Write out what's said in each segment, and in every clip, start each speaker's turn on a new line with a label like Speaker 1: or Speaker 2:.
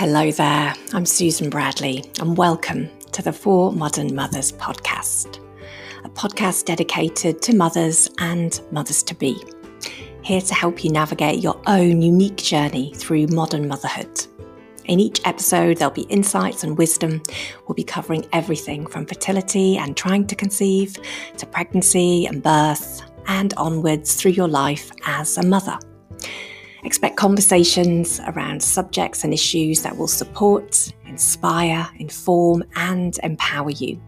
Speaker 1: Hello there, I'm Susan Bradley, and welcome to the For Modern Mothers podcast, a podcast dedicated to mothers and mothers to be, here to help you navigate your own unique journey through modern motherhood. In each episode, there'll be insights and wisdom. We'll be covering everything from fertility and trying to conceive to pregnancy and birth and onwards through your life as a mother. Expect conversations around subjects and issues that will support, inspire, inform, and empower you.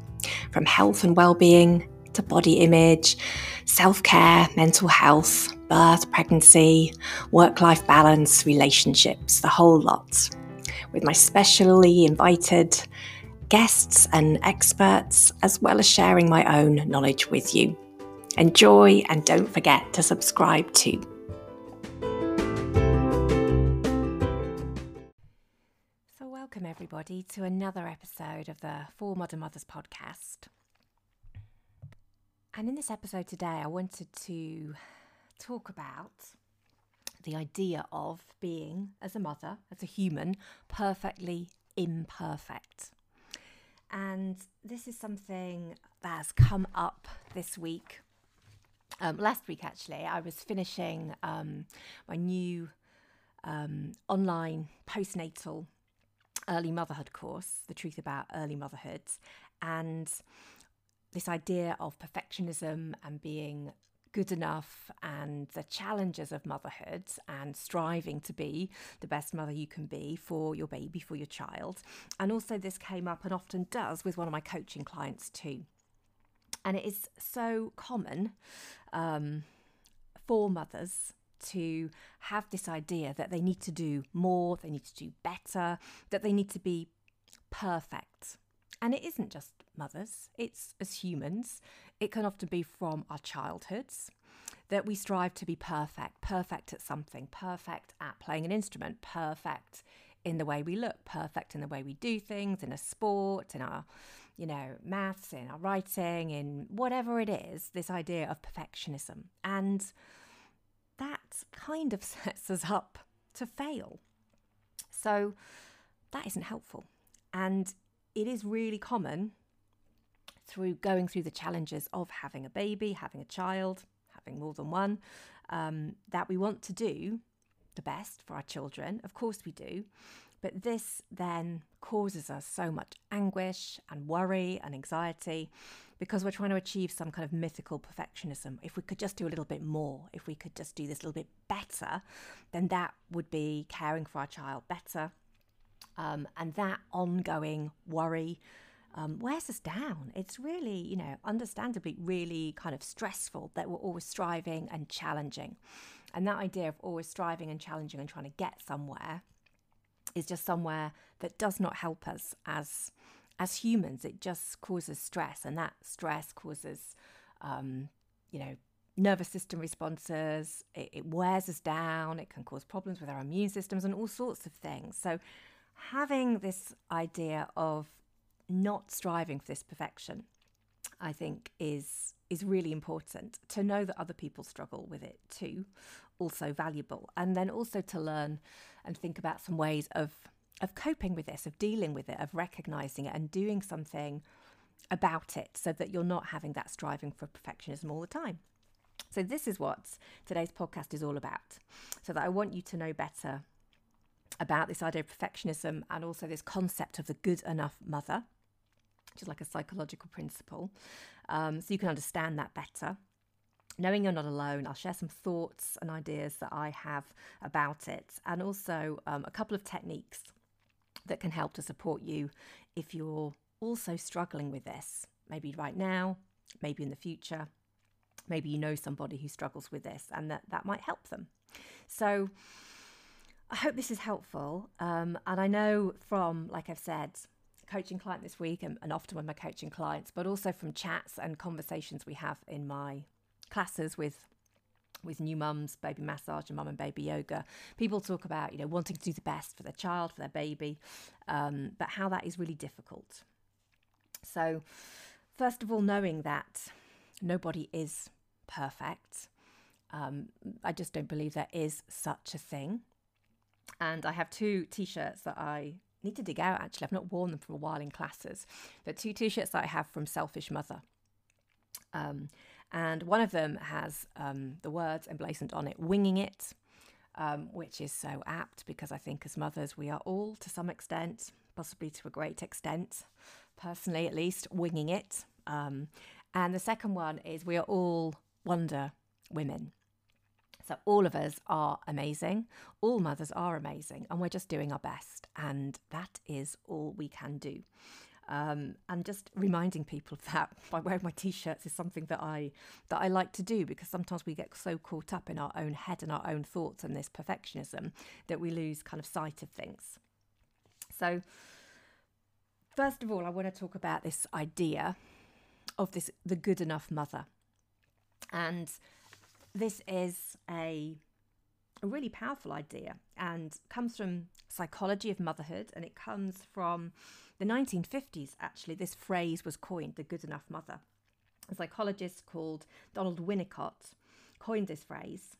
Speaker 1: From health and well-being to body image, self-care, mental health, birth, pregnancy, work-life balance, relationships, the whole lot. With my specially invited guests and experts, as well as sharing my own knowledge with you. Enjoy and don't forget to subscribe too. Welcome everybody to another episode of the For Modern Mothers podcast. And in this episode today, I wanted to talk about the idea of being, as a mother, as a human, perfectly imperfect. And this is something that has come up this week. Um, last week, actually, I was finishing um, my new um, online postnatal early motherhood course, The Truth About Early Motherhood, and this idea of perfectionism and being good enough and the challenges of motherhood and striving to be the best mother you can be for your baby, for your child. And also, this came up and often does with one of my coaching clients too. And it is so common um, for mothers to have this idea that they need to do more, they need to do better, that they need to be perfect. And it isn't just mothers, it's as humans. It can often be from our childhoods that we strive to be perfect, perfect at something, perfect at playing an instrument, perfect in the way we look, perfect in the way we do things, in a sport, in our, you know, maths, in our writing, in whatever it is, this idea of perfectionism. And that kind of sets us up to fail. So that isn't helpful. And it is really common through going through the challenges of having a baby, having a child, having more than one, um, that we want to do the best for our children. Of course, we do. But this then causes us so much anguish and worry and anxiety because we're trying to achieve some kind of mythical perfectionism. If we could just do a little bit more, if we could just do this a little bit better, then that would be caring for our child better. Um, and that ongoing worry um, wears us down. It's really, you know, understandably really kind of stressful that we're always striving and challenging. And that idea of always striving and challenging and trying to get somewhere is just somewhere that does not help us as as humans. It just causes stress, and that stress causes, um, you know, nervous system responses. It, it wears us down. It can cause problems with our immune systems and all sorts of things. So, having this idea of not striving for this perfection, I think, is is really important to know that other people struggle with it too also valuable and then also to learn and think about some ways of of coping with this of dealing with it of recognizing it and doing something about it so that you're not having that striving for perfectionism all the time so this is what today's podcast is all about so that i want you to know better about this idea of perfectionism and also this concept of the good enough mother which is like a psychological principle. Um, so you can understand that better. Knowing you're not alone, I'll share some thoughts and ideas that I have about it, and also um, a couple of techniques that can help to support you if you're also struggling with this, maybe right now, maybe in the future, maybe you know somebody who struggles with this and that that might help them. So, I hope this is helpful. Um, and I know from, like I've said, coaching client this week and, and often with my coaching clients, but also from chats and conversations we have in my classes with with new mums, baby massage and mum and baby yoga. People talk about, you know, wanting to do the best for their child, for their baby, um, but how that is really difficult. So, first of all, knowing that nobody is perfect. Um, I just don't believe there is such a thing. And I have two t shirts that I need to dig out actually. I've not worn them for a while in classes, but two t shirts that I have from Selfish Mother. Um, and one of them has um, the words emblazoned on it, winging it, um, which is so apt because I think as mothers, we are all to some extent, possibly to a great extent, personally at least, winging it. Um, and the second one is we are all Wonder Women. So all of us are amazing. All mothers are amazing, and we're just doing our best. And that is all we can do. Um, and just reminding people of that by wearing my t-shirts is something that I that I like to do because sometimes we get so caught up in our own head and our own thoughts and this perfectionism that we lose kind of sight of things. So first of all, I want to talk about this idea of this the good enough mother. And this is a a really powerful idea and comes from psychology of motherhood and it comes from the 1950s actually this phrase was coined the good enough mother a psychologist called donald winnicott coined this phrase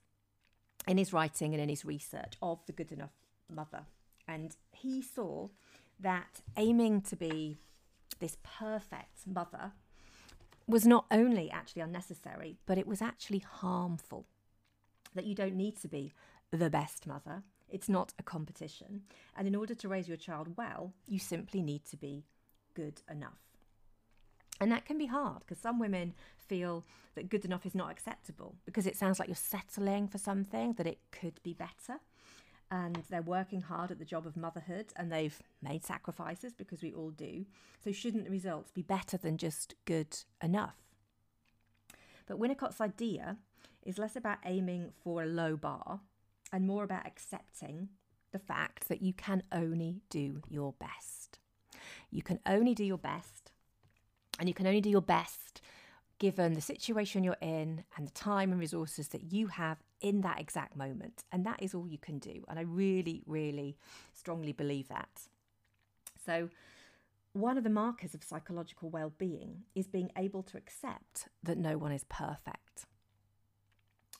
Speaker 1: in his writing and in his research of the good enough mother and he saw that aiming to be this perfect mother was not only actually unnecessary, but it was actually harmful. That you don't need to be the best mother. It's not a competition. And in order to raise your child well, you simply need to be good enough. And that can be hard because some women feel that good enough is not acceptable because it sounds like you're settling for something, that it could be better and they're working hard at the job of motherhood and they've made sacrifices because we all do. So, shouldn't the results be better than just good enough? But Winnicott's idea is less about aiming for a low bar and more about accepting the fact that you can only do your best. You can only do your best, and you can only do your best given the situation you're in and the time and resources that you have in that exact moment. And that is all you can do. And I really, really strongly believe that. So, one of the markers of psychological well being is being able to accept that no one is perfect.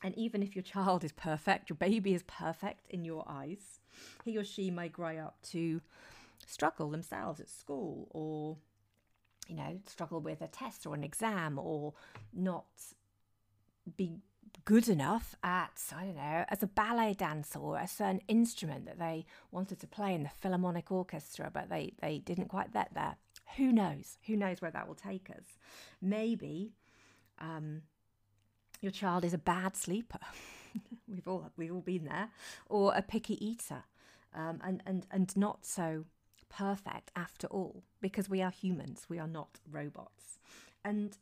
Speaker 1: And even if your child is perfect, your baby is perfect in your eyes, he or she may grow up to struggle themselves at school or, you know, struggle with a test or an exam or not be good enough at, I don't know, as a ballet dancer or a certain instrument that they wanted to play in the Philharmonic Orchestra, but they, they didn't quite get there. Who knows? Who knows where that will take us? Maybe um, your child is a bad sleeper. we've all we've all been there, or a picky eater, um, and and and not so perfect after all, because we are humans. We are not robots, and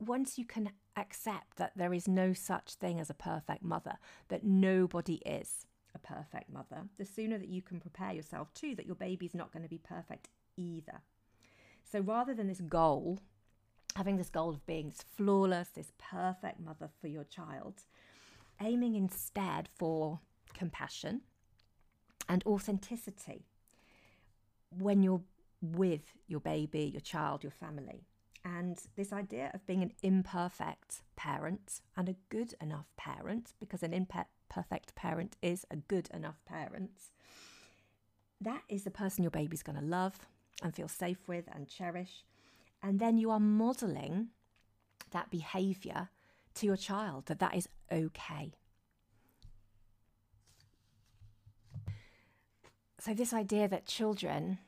Speaker 1: once you can accept that there is no such thing as a perfect mother, that nobody is a perfect mother, the sooner that you can prepare yourself too that your baby's not going to be perfect either. So rather than this goal, having this goal of being this flawless, this perfect mother for your child, aiming instead for compassion and authenticity when you're with your baby, your child, your family. And this idea of being an imperfect parent and a good enough parent, because an imperfect parent is a good enough parent, that is the person your baby's going to love and feel safe with and cherish. And then you are modeling that behavior to your child that that is okay. So, this idea that children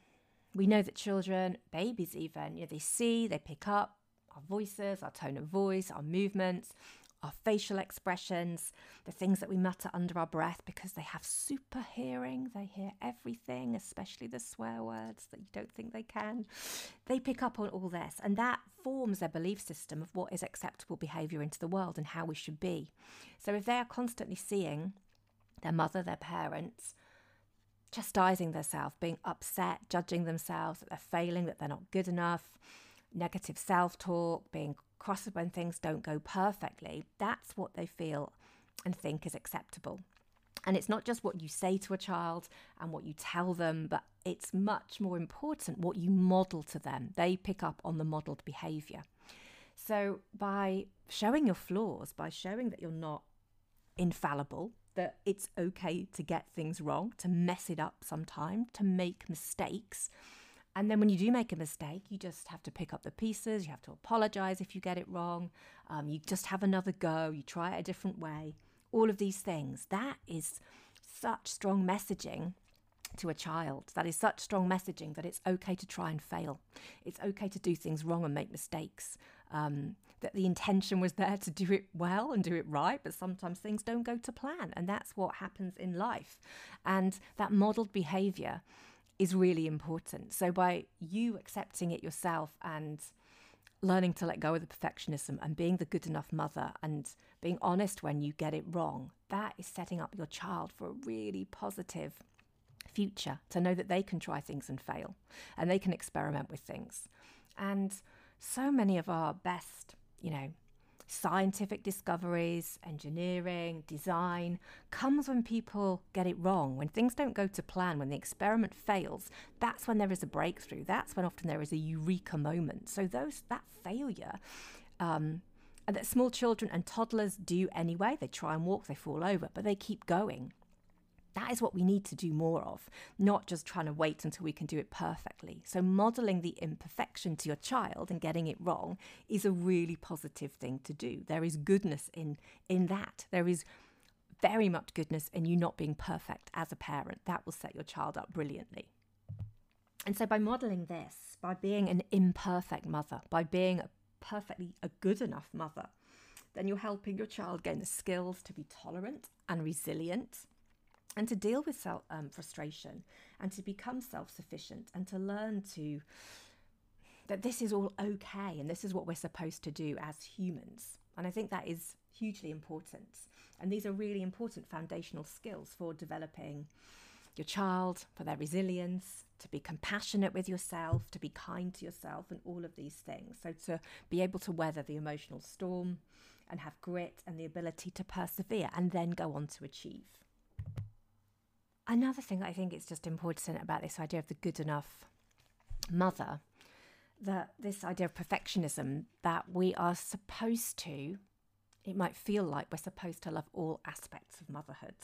Speaker 1: we know that children, babies even, you know, they see, they pick up our voices, our tone of voice, our movements, our facial expressions, the things that we mutter under our breath because they have super hearing. They hear everything, especially the swear words that you don't think they can. They pick up on all this, and that forms their belief system of what is acceptable behavior into the world and how we should be. So if they are constantly seeing their mother, their parents, chastising themselves, being upset, judging themselves that they're failing, that they're not good enough, negative self talk, being cross when things don't go perfectly. That's what they feel and think is acceptable. And it's not just what you say to a child and what you tell them, but it's much more important what you model to them. They pick up on the modeled behavior. So, by showing your flaws, by showing that you're not infallible, that it's okay to get things wrong, to mess it up sometime, to make mistakes. And then when you do make a mistake, you just have to pick up the pieces. You have to apologize if you get it wrong. Um, you just have another go. You try it a different way. All of these things. That is such strong messaging to a child. That is such strong messaging that it's okay to try and fail. It's okay to do things wrong and make mistakes. Um, that the intention was there to do it well and do it right, but sometimes things don't go to plan. And that's what happens in life. And that modeled behavior is really important. So by you accepting it yourself and learning to let go of the perfectionism and being the good enough mother and being honest when you get it wrong, that is setting up your child for a really positive future to know that they can try things and fail and they can experiment with things. And so many of our best, you know, scientific discoveries, engineering, design comes when people get it wrong, when things don't go to plan, when the experiment fails. That's when there is a breakthrough. That's when often there is a eureka moment. So those that failure. Um, that small children and toddlers do anyway. They try and walk, they fall over, but they keep going. That is what we need to do more of, not just trying to wait until we can do it perfectly. So, modeling the imperfection to your child and getting it wrong is a really positive thing to do. There is goodness in, in that. There is very much goodness in you not being perfect as a parent. That will set your child up brilliantly. And so, by modeling this, by being an imperfect mother, by being a perfectly a good enough mother, then you're helping your child gain the skills to be tolerant and resilient and to deal with self, um, frustration and to become self sufficient and to learn to that this is all okay and this is what we're supposed to do as humans. And I think that is hugely important. And these are really important foundational skills for developing your child, for their resilience, to be compassionate with yourself, to be kind to yourself, and all of these things. So, to be able to weather the emotional storm and have grit and the ability to persevere and then go on to achieve. Another thing I think is just important about this idea of the good enough mother, that this idea of perfectionism, that we are supposed to, it might feel like we're supposed to love all aspects of motherhood,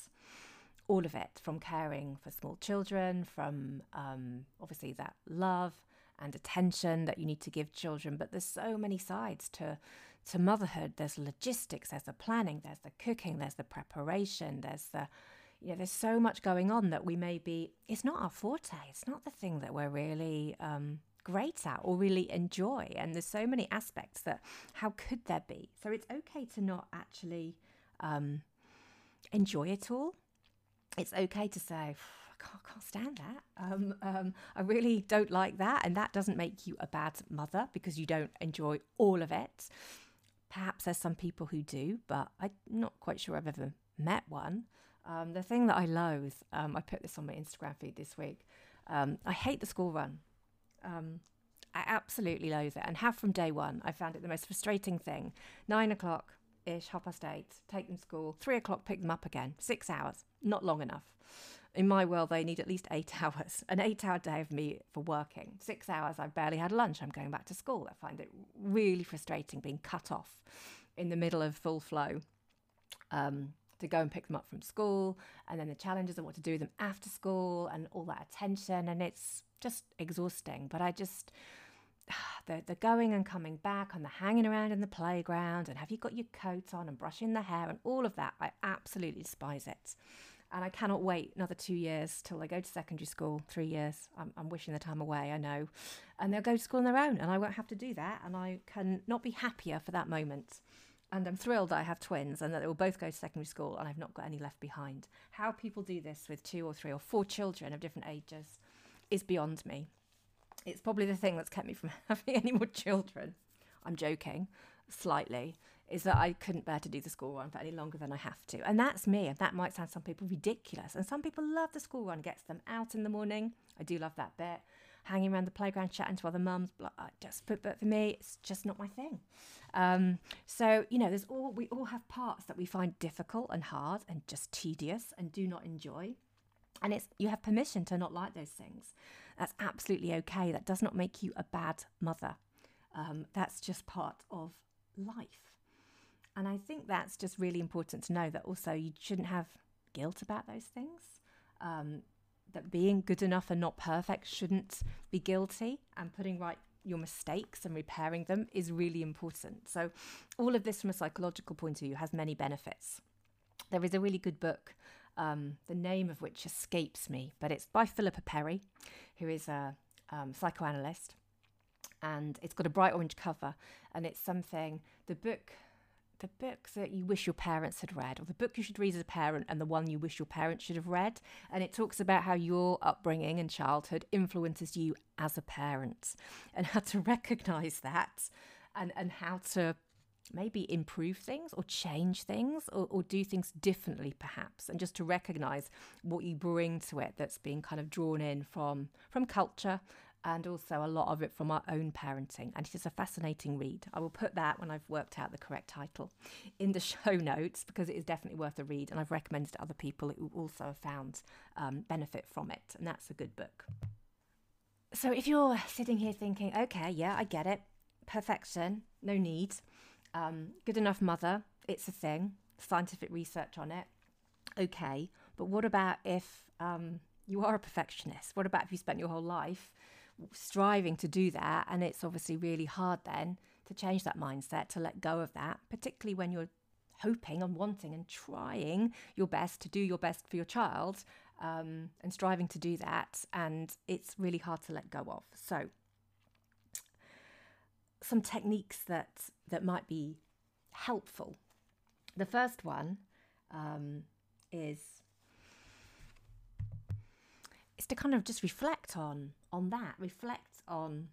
Speaker 1: all of it, from caring for small children, from um, obviously that love and attention that you need to give children. But there's so many sides to to motherhood. There's logistics, there's the planning, there's the cooking, there's the preparation, there's the you know, there's so much going on that we may be, it's not our forte. It's not the thing that we're really um, great at or really enjoy. And there's so many aspects that, how could there be? So it's okay to not actually um, enjoy it all. It's okay to say, I can't, can't stand that. Um, um, I really don't like that. And that doesn't make you a bad mother because you don't enjoy all of it. Perhaps there's some people who do, but I'm not quite sure I've ever met one. Um, the thing that I loathe, um, I put this on my Instagram feed this week. Um, I hate the school run. Um, I absolutely loathe it and have from day one. I found it the most frustrating thing. Nine o'clock ish, half past eight, take them to school. Three o'clock, pick them up again. Six hours, not long enough. In my world, they need at least eight hours. An eight hour day of me for working. Six hours, I've barely had lunch. I'm going back to school. I find it really frustrating being cut off in the middle of full flow. Um, to go and pick them up from school, and then the challenges of what to do with them after school, and all that attention, and it's just exhausting. But I just the the going and coming back and the hanging around in the playground and have you got your coat on and brushing the hair and all of that I absolutely despise it. And I cannot wait another two years till they go to secondary school three years. I'm, I'm wishing the time away I know. And they'll go to school on their own and I won't have to do that and I can not be happier for that moment and I'm thrilled that I have twins and that they will both go to secondary school and I've not got any left behind. How people do this with two or three or four children of different ages is beyond me. It's probably the thing that's kept me from having any more children. I'm joking slightly, is that I couldn't bear to do the school run for any longer than I have to. And that's me. And that might sound some people ridiculous. And some people love the school run, gets them out in the morning. I do love that bit hanging around the playground chatting to other mums. But just but, but for me, it's just not my thing. Um, so you know, there's all we all have parts that we find difficult and hard and just tedious and do not enjoy. And it's you have permission to not like those things. That's absolutely okay. That does not make you a bad mother. Um, that's just part of life. And I think that's just really important to know that also you shouldn't have guilt about those things. Um, that being good enough and not perfect shouldn't be guilty, and putting right your mistakes and repairing them is really important. So, all of this from a psychological point of view has many benefits. There is a really good book, um, the name of which escapes me, but it's by Philippa Perry, who is a um, psychoanalyst. And it's got a bright orange cover, and it's something, the book the book that you wish your parents had read, or the book you should read as a parent, and the one you wish your parents should have read. And it talks about how your upbringing and childhood influences you as a parent, and how to recognize that, and and how to maybe improve things or change things or, or do things differently perhaps and just to recognize what you bring to it that's being kind of drawn in from from culture and also a lot of it from our own parenting. And it is a fascinating read. I will put that when i've worked out the correct title in the show notes because it is definitely worth a read and i've recommended to other people who also have found um, benefit from it and that's a good book. So if you're sitting here thinking okay yeah i get it. Perfection no need. Um, good enough mother, it's a thing, scientific research on it. Okay, but what about if um, you are a perfectionist? What about if you spent your whole life striving to do that and it's obviously really hard then to change that mindset, to let go of that, particularly when you're hoping and wanting and trying your best to do your best for your child um, and striving to do that. And it's really hard to let go of. So, some techniques that that might be helpful. The first one um, is is to kind of just reflect on on that, reflect on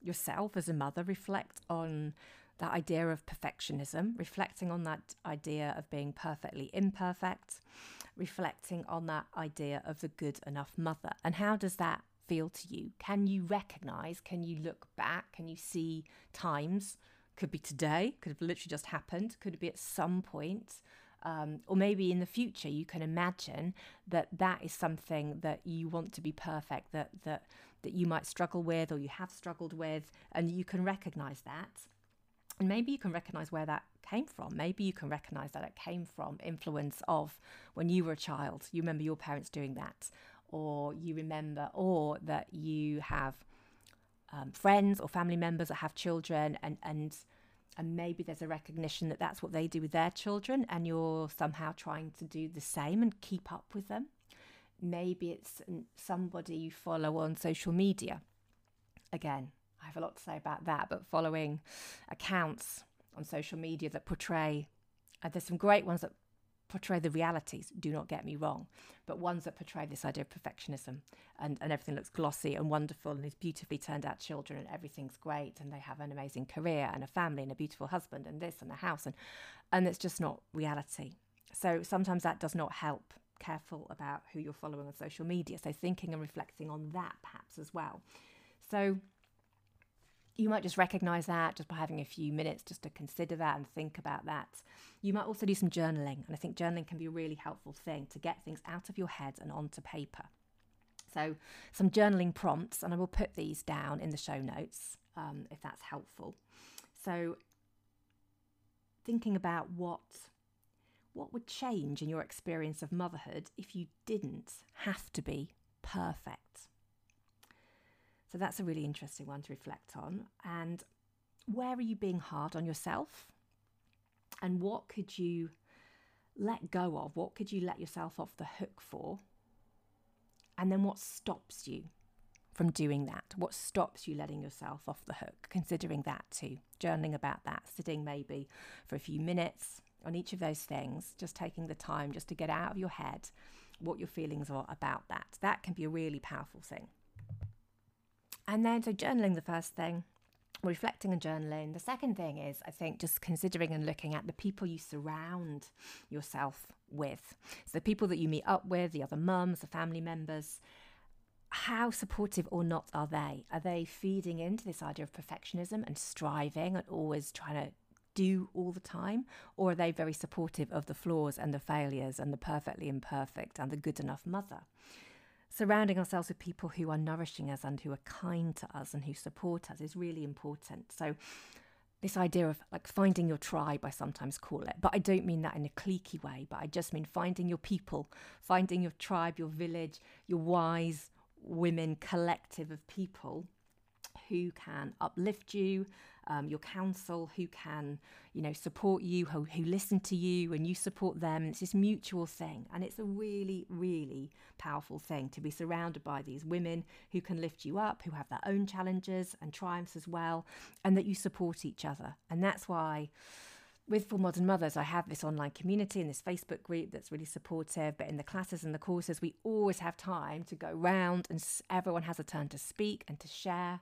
Speaker 1: yourself as a mother, reflect on that idea of perfectionism, reflecting on that idea of being perfectly imperfect, reflecting on that idea of the good enough mother. And how does that feel to you? Can you recognize, can you look back, can you see times? Could be today, could have literally just happened, could be at some point, um, or maybe in the future you can imagine that that is something that you want to be perfect, that that that you might struggle with or you have struggled with, and you can recognize that. And maybe you can recognize where that came from. Maybe you can recognize that it came from influence of when you were a child. You remember your parents doing that, or you remember, or that you have um, friends or family members that have children, and and and maybe there's a recognition that that's what they do with their children, and you're somehow trying to do the same and keep up with them. Maybe it's somebody you follow on social media. Again, I have a lot to say about that, but following accounts on social media that portray, uh, there's some great ones that portray the realities, do not get me wrong, but ones that portray this idea of perfectionism and, and everything looks glossy and wonderful and these beautifully turned out children and everything's great and they have an amazing career and a family and a beautiful husband and this and a house and and it's just not reality. So sometimes that does not help. Careful about who you're following on social media. So thinking and reflecting on that perhaps as well. So you might just recognize that just by having a few minutes just to consider that and think about that. You might also do some journaling, and I think journaling can be a really helpful thing to get things out of your head and onto paper. So, some journaling prompts, and I will put these down in the show notes um, if that's helpful. So, thinking about what what would change in your experience of motherhood if you didn't have to be perfect. So that's a really interesting one to reflect on. And where are you being hard on yourself? And what could you let go of? What could you let yourself off the hook for? And then what stops you from doing that? What stops you letting yourself off the hook? Considering that too, journaling about that, sitting maybe for a few minutes on each of those things, just taking the time just to get out of your head what your feelings are about that. That can be a really powerful thing. And then, so journaling, the first thing, reflecting and journaling. The second thing is, I think, just considering and looking at the people you surround yourself with. So, the people that you meet up with, the other mums, the family members, how supportive or not are they? Are they feeding into this idea of perfectionism and striving and always trying to do all the time? Or are they very supportive of the flaws and the failures and the perfectly imperfect and the good enough mother? Surrounding ourselves with people who are nourishing us and who are kind to us and who support us is really important. So, this idea of like finding your tribe, I sometimes call it, but I don't mean that in a cliquey way, but I just mean finding your people, finding your tribe, your village, your wise women collective of people who can uplift you, um, your counsel, who can, you know, support you, who, who listen to you and you support them. It's this mutual thing. And it's a really, really powerful thing to be surrounded by these women who can lift you up, who have their own challenges and triumphs as well, and that you support each other. And that's why with For Modern Mothers, I have this online community and this Facebook group that's really supportive. But in the classes and the courses, we always have time to go round and everyone has a turn to speak and to share.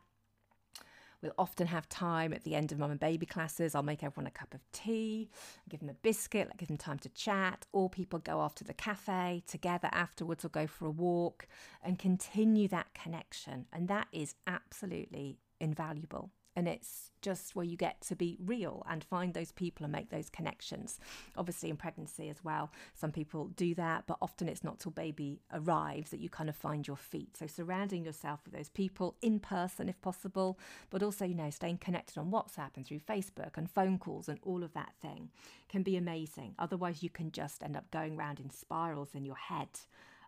Speaker 1: We'll often have time at the end of mum and baby classes. I'll make everyone a cup of tea, give them a biscuit, give them time to chat, or people go off to the cafe together afterwards or go for a walk and continue that connection. And that is absolutely invaluable and it's just where you get to be real and find those people and make those connections. Obviously, in pregnancy as well, some people do that, but often it's not till baby arrives that you kind of find your feet. So, surrounding yourself with those people in person if possible, but also, you know, staying connected on WhatsApp and through Facebook and phone calls and all of that thing can be amazing. Otherwise, you can just end up going around in spirals in your head.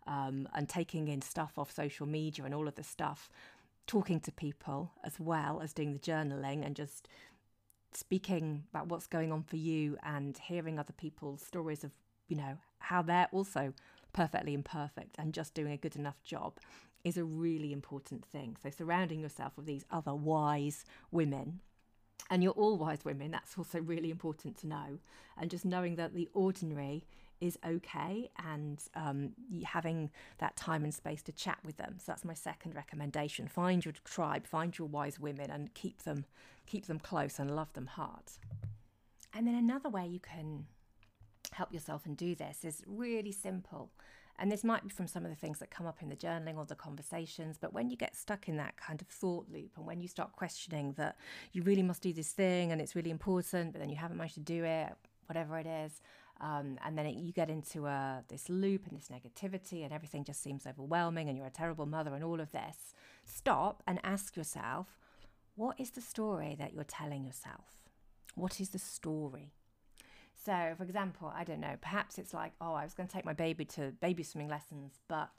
Speaker 1: Um, and taking in stuff off social media and all of the stuff talking to people as well as doing the journaling and just speaking about what's going on for you and hearing other people's stories of, you know, how they're also perfectly imperfect and just doing a good enough job is a really important thing. So, surrounding yourself with these other wise women, and you're all wise women, that's also really important to know. And just knowing that the ordinary is okay and um, having that time and space to chat with them. So that's my second recommendation. Find your tribe, find your wise women and keep them keep them close and love them hard. And then another way you can help yourself and do this is really simple. And this might be from some of the things that come up in the journaling or the conversations, but when you get stuck in that kind of thought loop and when you start questioning that you really must do this thing and it's really important, but then you haven't managed to do it, whatever it is, um, and then it, you get into a, uh, this loop and this negativity, and everything just seems overwhelming, and you're a terrible mother, and all of this. Stop and ask yourself what is the story that you're telling yourself? What is the story? So, for example, I don't know, perhaps it's like, oh, I was going to take my baby to baby swimming lessons, but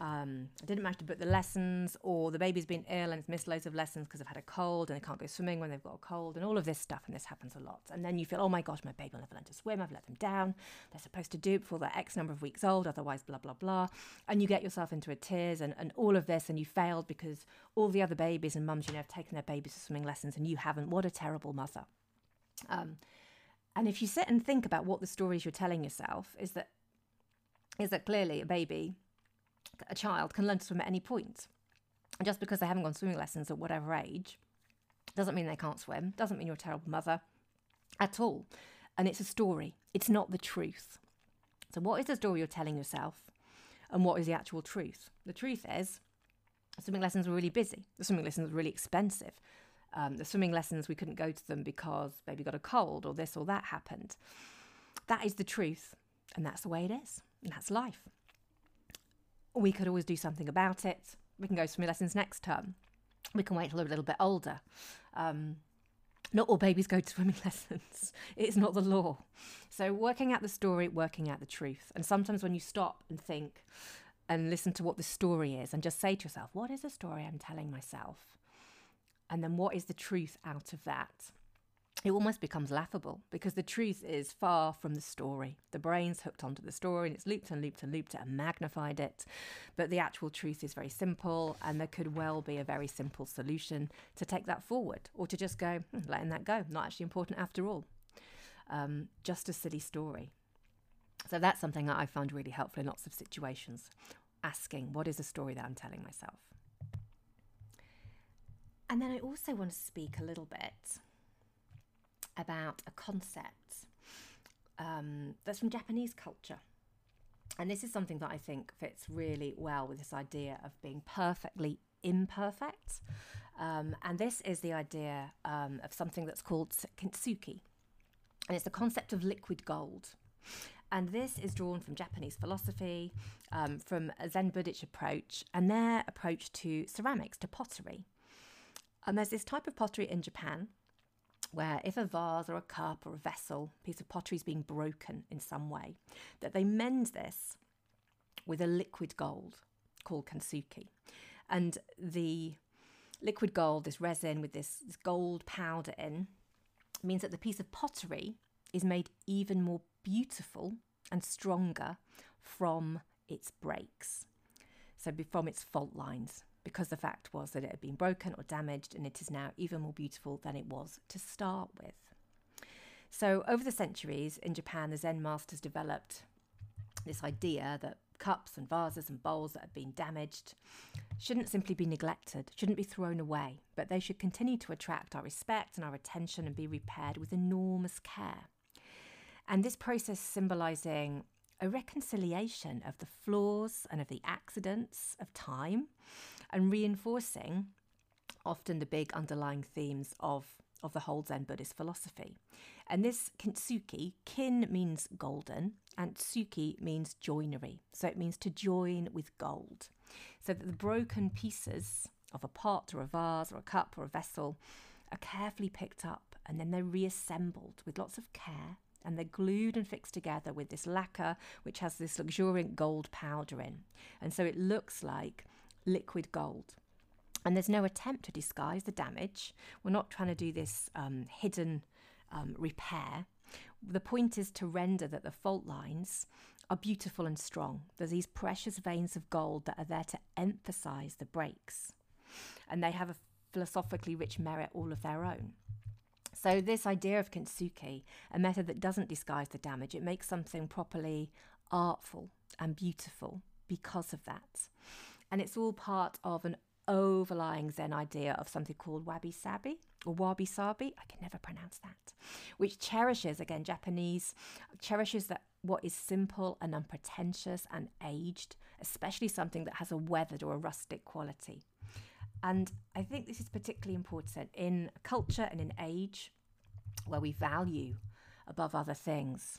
Speaker 1: um, I didn't manage to book the lessons, or the baby's been ill and it's missed loads of lessons because they've had a cold and they can't go swimming when they've got a cold, and all of this stuff. And this happens a lot. And then you feel, oh my gosh, my baby will never learn to swim. I've let them down. They're supposed to do it before they're X number of weeks old, otherwise, blah, blah, blah. And you get yourself into a tears and, and all of this, and you failed because all the other babies and mums, you know, have taken their babies to swimming lessons and you haven't. What a terrible mother. Um, and if you sit and think about what the stories you're telling yourself, is that is that clearly a baby a child can learn to swim at any point. And just because they haven't gone swimming lessons at whatever age doesn't mean they can't swim, doesn't mean you're a terrible mother at all. And it's a story, it's not the truth. So, what is the story you're telling yourself? And what is the actual truth? The truth is, swimming lessons were really busy. The swimming lessons were really expensive. Um, the swimming lessons, we couldn't go to them because baby got a cold or this or that happened. That is the truth. And that's the way it is. And that's life we could always do something about it. We can go swimming lessons next term. We can wait till they're a little bit older. Um, not all babies go to swimming lessons. It's not the law. So, working out the story, working out the truth. And sometimes when you stop and think and listen to what the story is and just say to yourself, what is the story I'm telling myself? And then what is the truth out of that? It almost becomes laughable because the truth is far from the story. The brain's hooked onto the story and it's looped and looped and looped and magnified it. But the actual truth is very simple, and there could well be a very simple solution to take that forward or to just go, hmm, letting that go, not actually important after all. Um, just a silly story. So that's something that I found really helpful in lots of situations. Asking, what is the story that I'm telling myself? And then I also want to speak a little bit about a concept um, that's from Japanese culture. And this is something that I think fits really well with this idea of being perfectly imperfect. Um, and this is the idea um, of something that's called kintsugi. And it's the concept of liquid gold. And this is drawn from Japanese philosophy, um, from a Zen Buddhist approach, and their approach to ceramics, to pottery. And there's this type of pottery in Japan where if a vase or a cup or a vessel, piece of pottery is being broken in some way, that they mend this with a liquid gold called kintsugi. And the liquid gold, this resin with this, this gold powder in, means that the piece of pottery is made even more beautiful and stronger from its breaks. So, from its fault lines, because the fact was that it had been broken or damaged and it is now even more beautiful than it was to start with. So, over the centuries in Japan, the Zen masters developed this idea that cups and vases and bowls that have been damaged shouldn't simply be neglected, shouldn't be thrown away, but they should continue to attract our respect and our attention and be repaired with enormous care. And this process symbolizing a reconciliation of the flaws and of the accidents of time and reinforcing often the big underlying themes of, of the whole Zen Buddhist philosophy. And this kintsugi, kin means golden, and tsugi means joinery. So it means to join with gold. So that the broken pieces of a pot or a vase or a cup or a vessel are carefully picked up and then they're reassembled with lots of care and they're glued and fixed together with this lacquer, which has this luxuriant gold powder in. And so it looks like liquid gold. And there's no attempt to disguise the damage. We're not trying to do this um, hidden um, repair. The point is to render that the fault lines are beautiful and strong. There's these precious veins of gold that are there to emphasize the breaks. And they have a philosophically rich merit all of their own. So, this idea of kintsugi, a method that doesn't disguise the damage, it makes something properly artful and beautiful because of that. And it's all part of an overlying Zen idea of something called wabi sabi or wabi sabi. I can never pronounce that, which cherishes, again, Japanese, cherishes that what is simple and unpretentious and aged, especially something that has a weathered or a rustic quality. And I think this is particularly important in culture and in age where we value above other things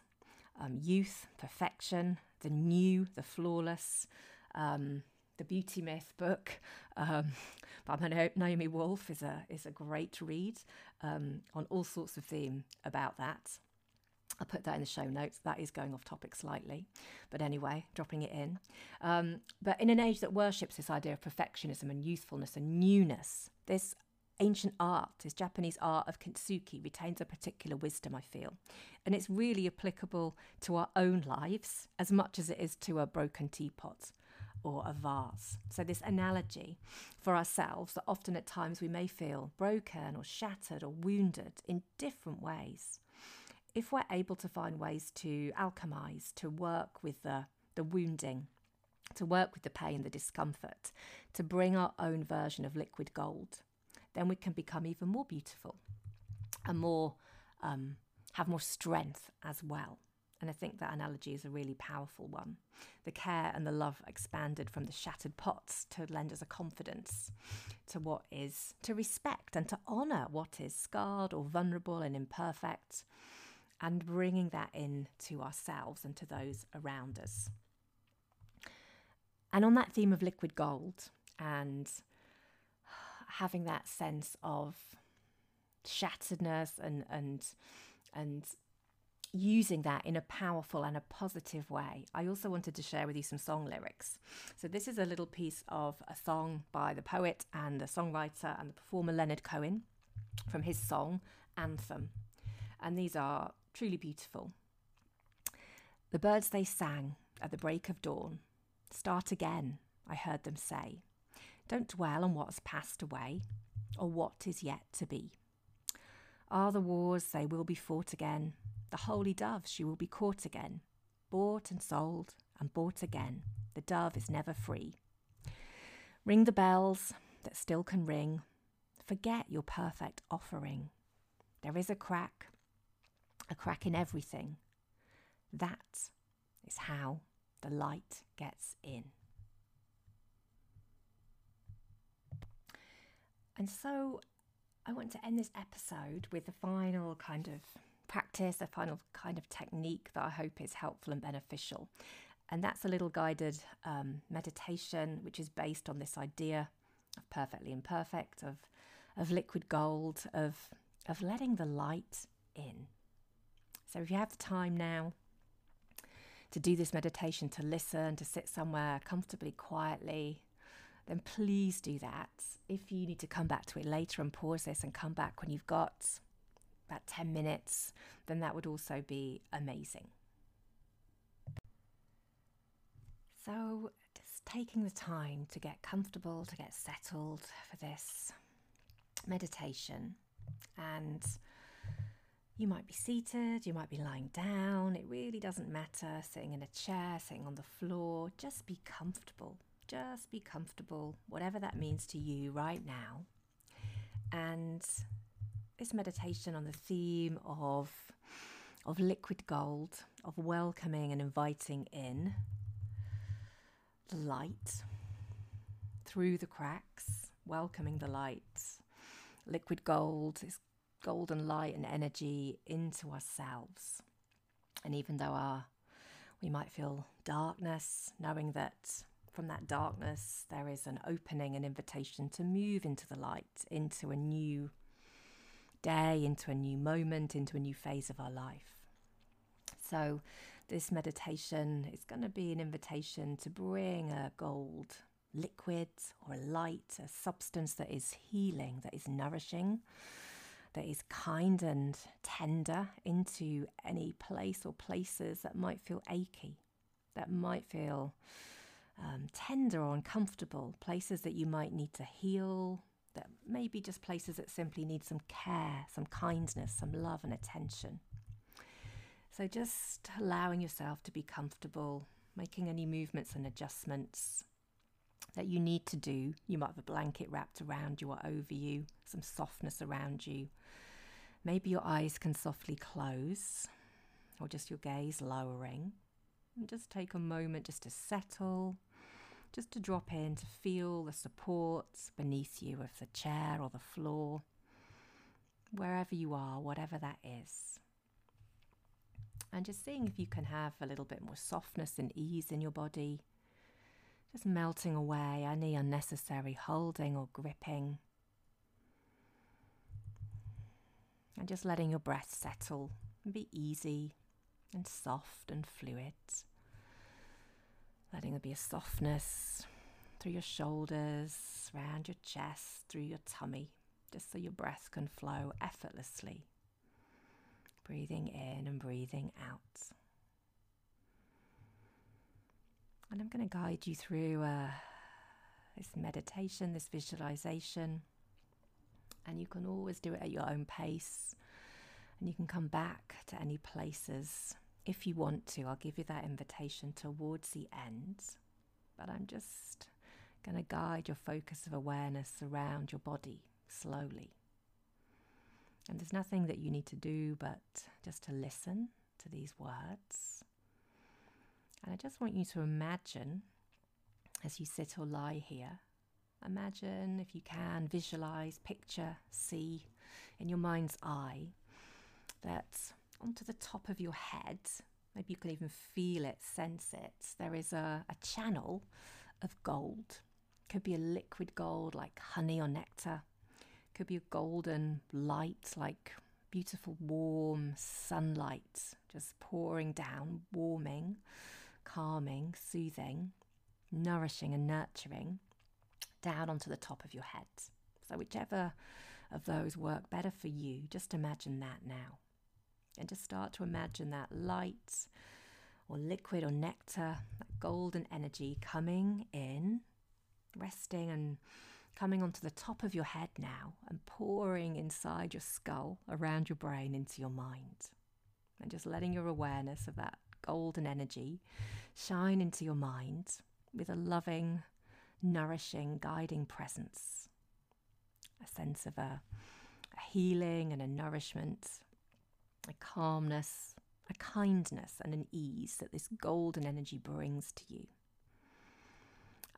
Speaker 1: um, youth, perfection, the new, the flawless, um, the Beauty Myth book um, by Naomi Wolf is a is a great read um, on all sorts of theme about that. I'll put that in the show notes. That is going off topic slightly, but anyway, dropping it in. Um, but in an age that worships this idea of perfectionism and youthfulness and newness, this ancient art, this Japanese art of kintsugi, retains a particular wisdom, I feel. And it's really applicable to our own lives as much as it is to a broken teapot or a vase. So, this analogy for ourselves that often at times we may feel broken or shattered or wounded in different ways if we're able to find ways to alchemize, to work with the, the wounding, to work with the pain, the discomfort, to bring our own version of liquid gold, then we can become even more beautiful and more um, have more strength as well. And I think that analogy is a really powerful one. The care and the love expanded from the shattered pots to lend us a confidence to what is, to respect and to honour what is scarred or vulnerable and imperfect, and bringing that in to ourselves and to those around us. And on that theme of liquid gold and having that sense of shatteredness and and and using that in a powerful and a positive way. I also wanted to share with you some song lyrics. So this is a little piece of a song by the poet and the songwriter and the performer Leonard Cohen from his song Anthem. And these are truly beautiful. The birds they sang at the break of dawn, Start again, I heard them say. Don't dwell on what's passed away, or what is yet to be. Are the wars they will be fought again, the holy dove she will be caught again, bought and sold and bought again. The dove is never free. Ring the bells that still can ring. Forget your perfect offering. There is a crack, a crack in everything. That is how the light gets in. And so I want to end this episode with the final kind of practice, a final kind of technique that I hope is helpful and beneficial. And that's a little guided um, meditation, which is based on this idea of perfectly imperfect, of, of liquid gold, of of letting the light in. So if you have the time now to do this meditation, to listen, to sit somewhere comfortably, quietly, then please do that. If you need to come back to it later and pause this and come back when you've got about 10 minutes, then that would also be amazing. So, just taking the time to get comfortable, to get settled for this meditation. And you might be seated, you might be lying down, it really doesn't matter. Sitting in a chair, sitting on the floor, just be comfortable. Just be comfortable, whatever that means to you right now. And this meditation on the theme of, of liquid gold, of welcoming and inviting in the light through the cracks, welcoming the light. Liquid gold is golden light and energy into ourselves. And even though our we might feel darkness, knowing that from that darkness there is an opening, an invitation to move into the light, into a new day, into a new moment, into a new phase of our life. So, this meditation is going to be an invitation to bring a gold liquid or a light, a substance that is healing, that is nourishing, that is kind and tender into any place or places that might feel achy, that might feel um, tender or uncomfortable, places that you might need to heal, that maybe just places that simply need some care, some kindness, some love and attention. So just allowing yourself to be comfortable, making any movements and adjustments that you need to do. You might have a blanket wrapped around you or over you, some softness around you. Maybe your eyes can softly close or just your gaze lowering. And just take a moment just to settle, just to drop in, to feel the support beneath you of the chair or the floor, wherever you are, whatever that is. And just seeing if you can have a little bit more softness and ease in your body, just melting away any unnecessary holding or gripping. And just letting your breath settle and be easy and soft and fluid letting there be a softness through your shoulders, around your chest, through your tummy, just so your breath can flow effortlessly. Breathing in and breathing out. And I'm going to guide you through uh, this meditation, this visualization. And you can always do it at your own pace. And you can come back to any places if you want to, I'll give you that invitation towards the end. But I'm just going to guide your focus of awareness around your body slowly. And there's nothing that you need to do but just to listen to these words. And I just want you to imagine as you sit or lie here, imagine if you can, visualize, picture, see in your mind's eye that onto the top of your head. Maybe you can even feel it, sense it. There is a, a channel of gold. Could be a liquid gold like honey or nectar. Could be a golden light like beautiful warm sunlight just pouring down, warming, calming, soothing, nourishing and nurturing down onto the top of your head. So, whichever of those work better for you, just imagine that now and just start to imagine that light or liquid or nectar, that golden energy coming in, resting and coming onto the top of your head now and pouring inside your skull, around your brain, into your mind. And just letting your awareness of that golden energy shine into your mind with a loving, nourishing, guiding presence. A sense of a, a healing and a nourishment a calmness, a kindness, and an ease that this golden energy brings to you.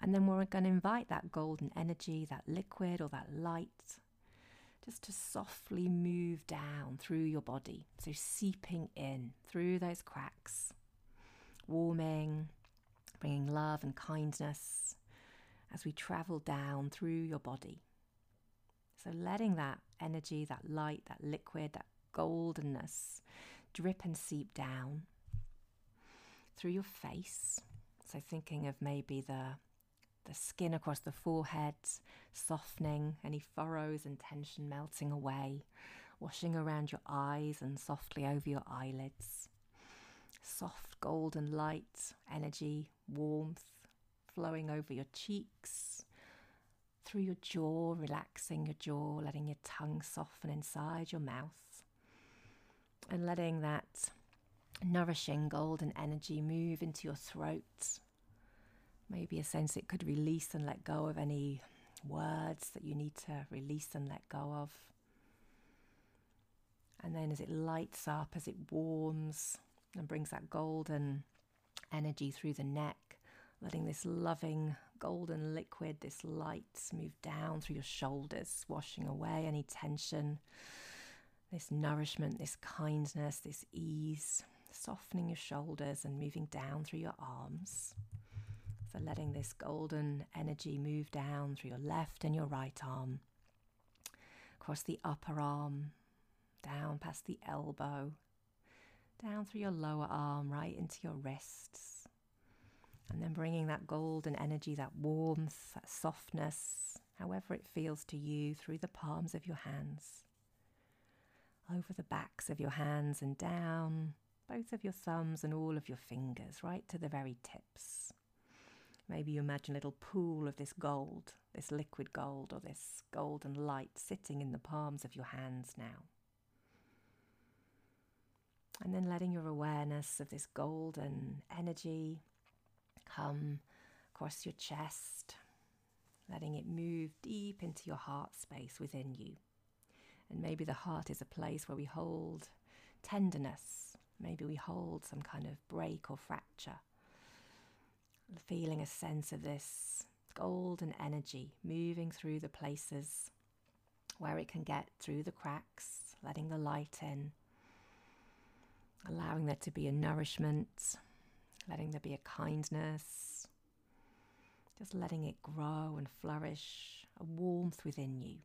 Speaker 1: And then we're going to invite that golden energy, that liquid or that light, just to softly move down through your body. So seeping in through those cracks, warming, bringing love and kindness as we travel down through your body. So letting that energy, that light, that liquid, that goldenness drip and seep down through your face. So thinking of maybe the the skin across the forehead softening, any furrows and tension melting away, washing around your eyes and softly over your eyelids. Soft golden light, energy, warmth flowing over your cheeks, through your jaw, relaxing your jaw, letting your tongue soften inside your mouth, and letting that nourishing golden energy move into your throat. Maybe a sense it could release and let go of any words that you need to release and let go of. And then as it lights up, as it warms and brings that golden energy through the neck, letting this loving golden liquid, this light, move down through your shoulders, washing away any tension, this nourishment, this kindness, this ease, softening your shoulders and moving down through your arms. So, letting this golden energy move down through your left and your right arm, across the upper arm, down past the elbow, down through your lower arm, right into your wrists. And then bringing that golden energy, that warmth, that softness, however it feels to you, through the palms of your hands, over the backs of your hands and down both of your thumbs and all of your fingers, right to the very tips. Maybe you imagine a little pool of this gold, this liquid gold, or this golden light sitting in the palms of your hands now. And then letting your awareness of this golden energy come across your chest, letting it move deep into your heart space within you. And maybe the heart is a place where we hold tenderness. Maybe we hold some kind of break or fracture. Feeling a sense of this golden energy moving through the places where it can get through the cracks, letting the light in, allowing there to be a nourishment, letting there be a kindness, just letting it grow and flourish, a warmth within you.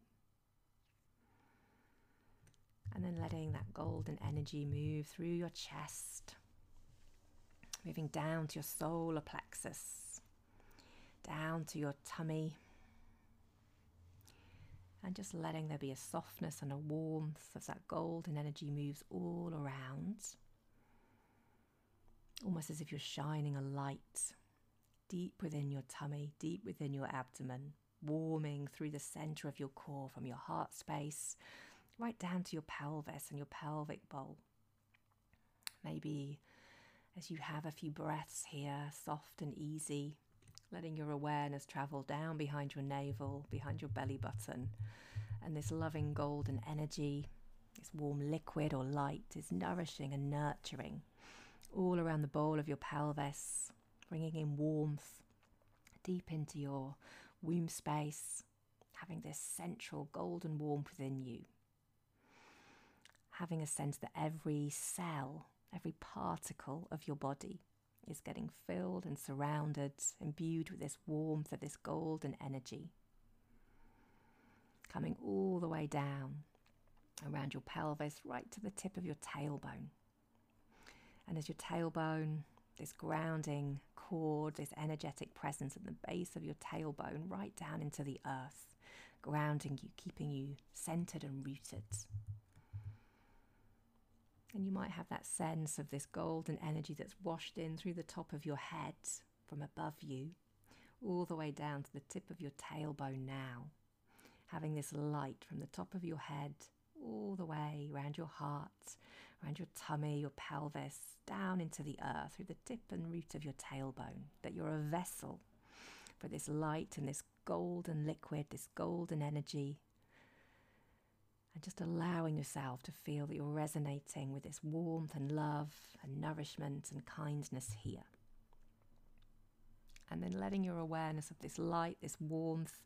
Speaker 1: And then letting that golden energy move through your chest, moving down to your solar plexus, down to your tummy, and just letting there be a softness and a warmth as that golden energy moves all around, almost as if you're shining a light deep within your tummy, deep within your abdomen, warming through the center of your core from your heart space right down to your pelvis and your pelvic bowl. Maybe as you have a few breaths here, soft and easy, letting your awareness travel down behind your navel, behind your belly button, and this loving golden energy, this warm liquid or light is nourishing and nurturing all around the bowl of your pelvis, bringing in warmth deep into your womb space, having this central golden warmth within you having a sense that every cell, every particle of your body is getting filled and surrounded, imbued with this warmth of this golden energy. Coming all the way down around your pelvis, right to the tip of your tailbone. And as your tailbone, this grounding cord, this energetic presence at the base of your tailbone, right down into the earth, grounding you, keeping you centered and rooted. And you might have that sense of this golden energy that's washed in through the top of your head from above you, all the way down to the tip of your tailbone now. Having this light from the top of your head all the way around your heart, around your tummy, your pelvis, down into the earth through the tip and root of your tailbone. That you're a vessel for this light and this golden liquid, this golden energy and just allowing yourself to feel that you're resonating with this warmth and love and nourishment and kindness here. And then letting your awareness of this light, this warmth,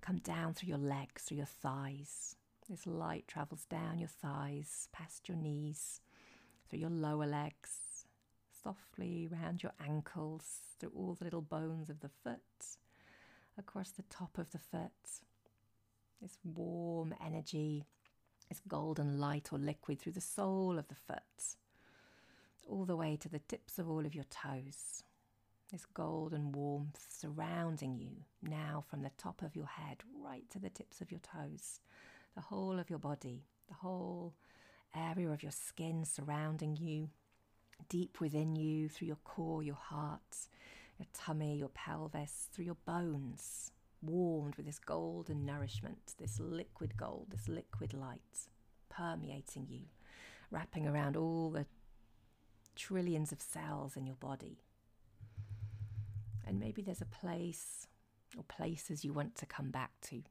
Speaker 1: come down through your legs, through your thighs. This light travels down your thighs, past your knees, through your lower legs, softly around your ankles, through all the little bones of the foot, across the top of the foot, this warm energy, this golden light or liquid through the sole of the foot, all the way to the tips of all of your toes. This golden warmth surrounding you now from the top of your head right to the tips of your toes, the whole of your body, the whole area of your skin surrounding you, deep within you, through your core, your heart, your tummy, your pelvis, through your bones, warmed with this golden nourishment, this liquid gold, this liquid light permeating you, wrapping around all the trillions of cells in your body. And maybe there's a place or places you want to come back to,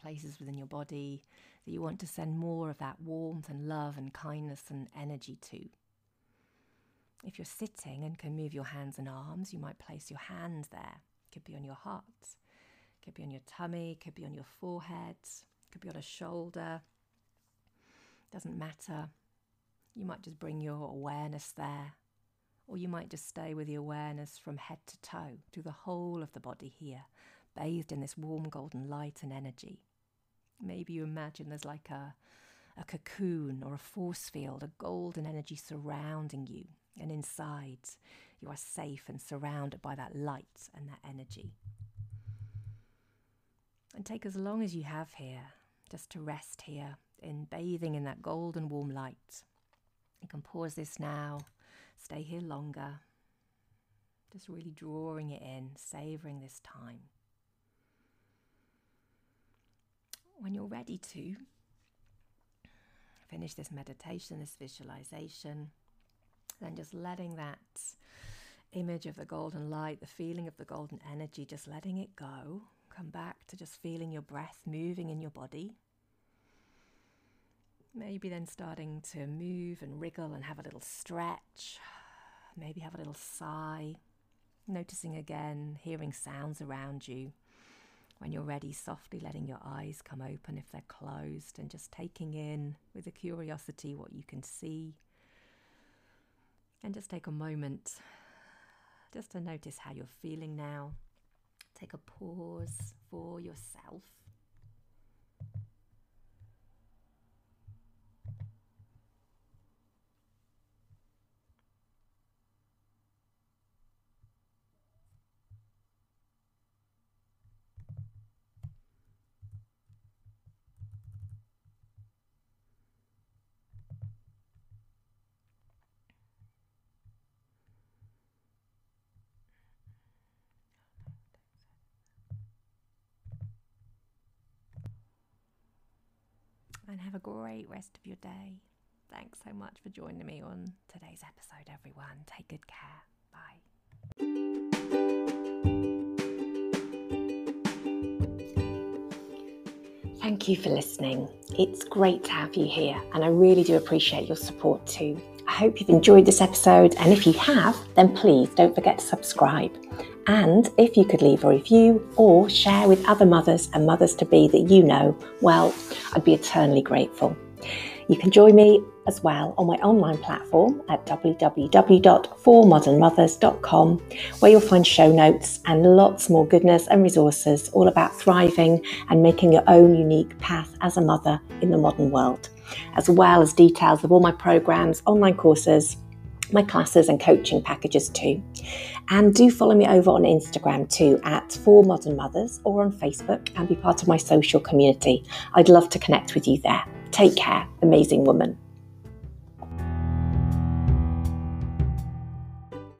Speaker 1: places within your body that you want to send more of that warmth and love and kindness and energy to. If you're sitting and can move your hands and arms, you might place your hands there. It Could be on your heart, could be on your tummy, could be on your forehead, could be on a shoulder. Doesn't matter. You might just bring your awareness there, or you might just stay with the awareness from head to toe, through the whole of the body here, bathed in this warm golden light and energy. Maybe you imagine there's like a, a cocoon or a force field, a golden energy surrounding you, and inside you are safe and surrounded by that light and that energy. And take as long as you have here just to rest here in bathing in that golden warm light. You can pause this now, stay here longer, just really drawing it in, savoring this time. When you're ready to finish this meditation, this visualization, then just letting that image of the golden light, the feeling of the golden energy, just letting it go. Come back to just feeling your breath moving in your body. Maybe then starting to move and wriggle and have a little stretch. Maybe have a little sigh. Noticing again, hearing sounds around you. When you're ready, softly letting your eyes come open if they're closed and just taking in with a curiosity what you can see. And just take a moment just to notice how you're feeling now. Take a pause for yourself. And have a great rest of your day. Thanks so much for joining me on today's episode, everyone. Take good care. Bye. Thank you for listening. It's great to have you here, and I really do appreciate your support too. I hope you've enjoyed this episode, and if you have, then please don't forget to subscribe. And if you could leave a review or share with other mothers and mothers to be that you know, well, I'd be eternally grateful. You can join me as well on my online platform at www.formodernmothers.com, where you'll find show notes and lots more goodness and resources all about thriving and making your own unique path as a mother in the modern world, as well as details of all my programs, online courses my classes and coaching packages too. And do follow me over on Instagram too at For Modern Mothers or on Facebook and be part of my social community. I'd love to connect with you there. Take care, amazing woman.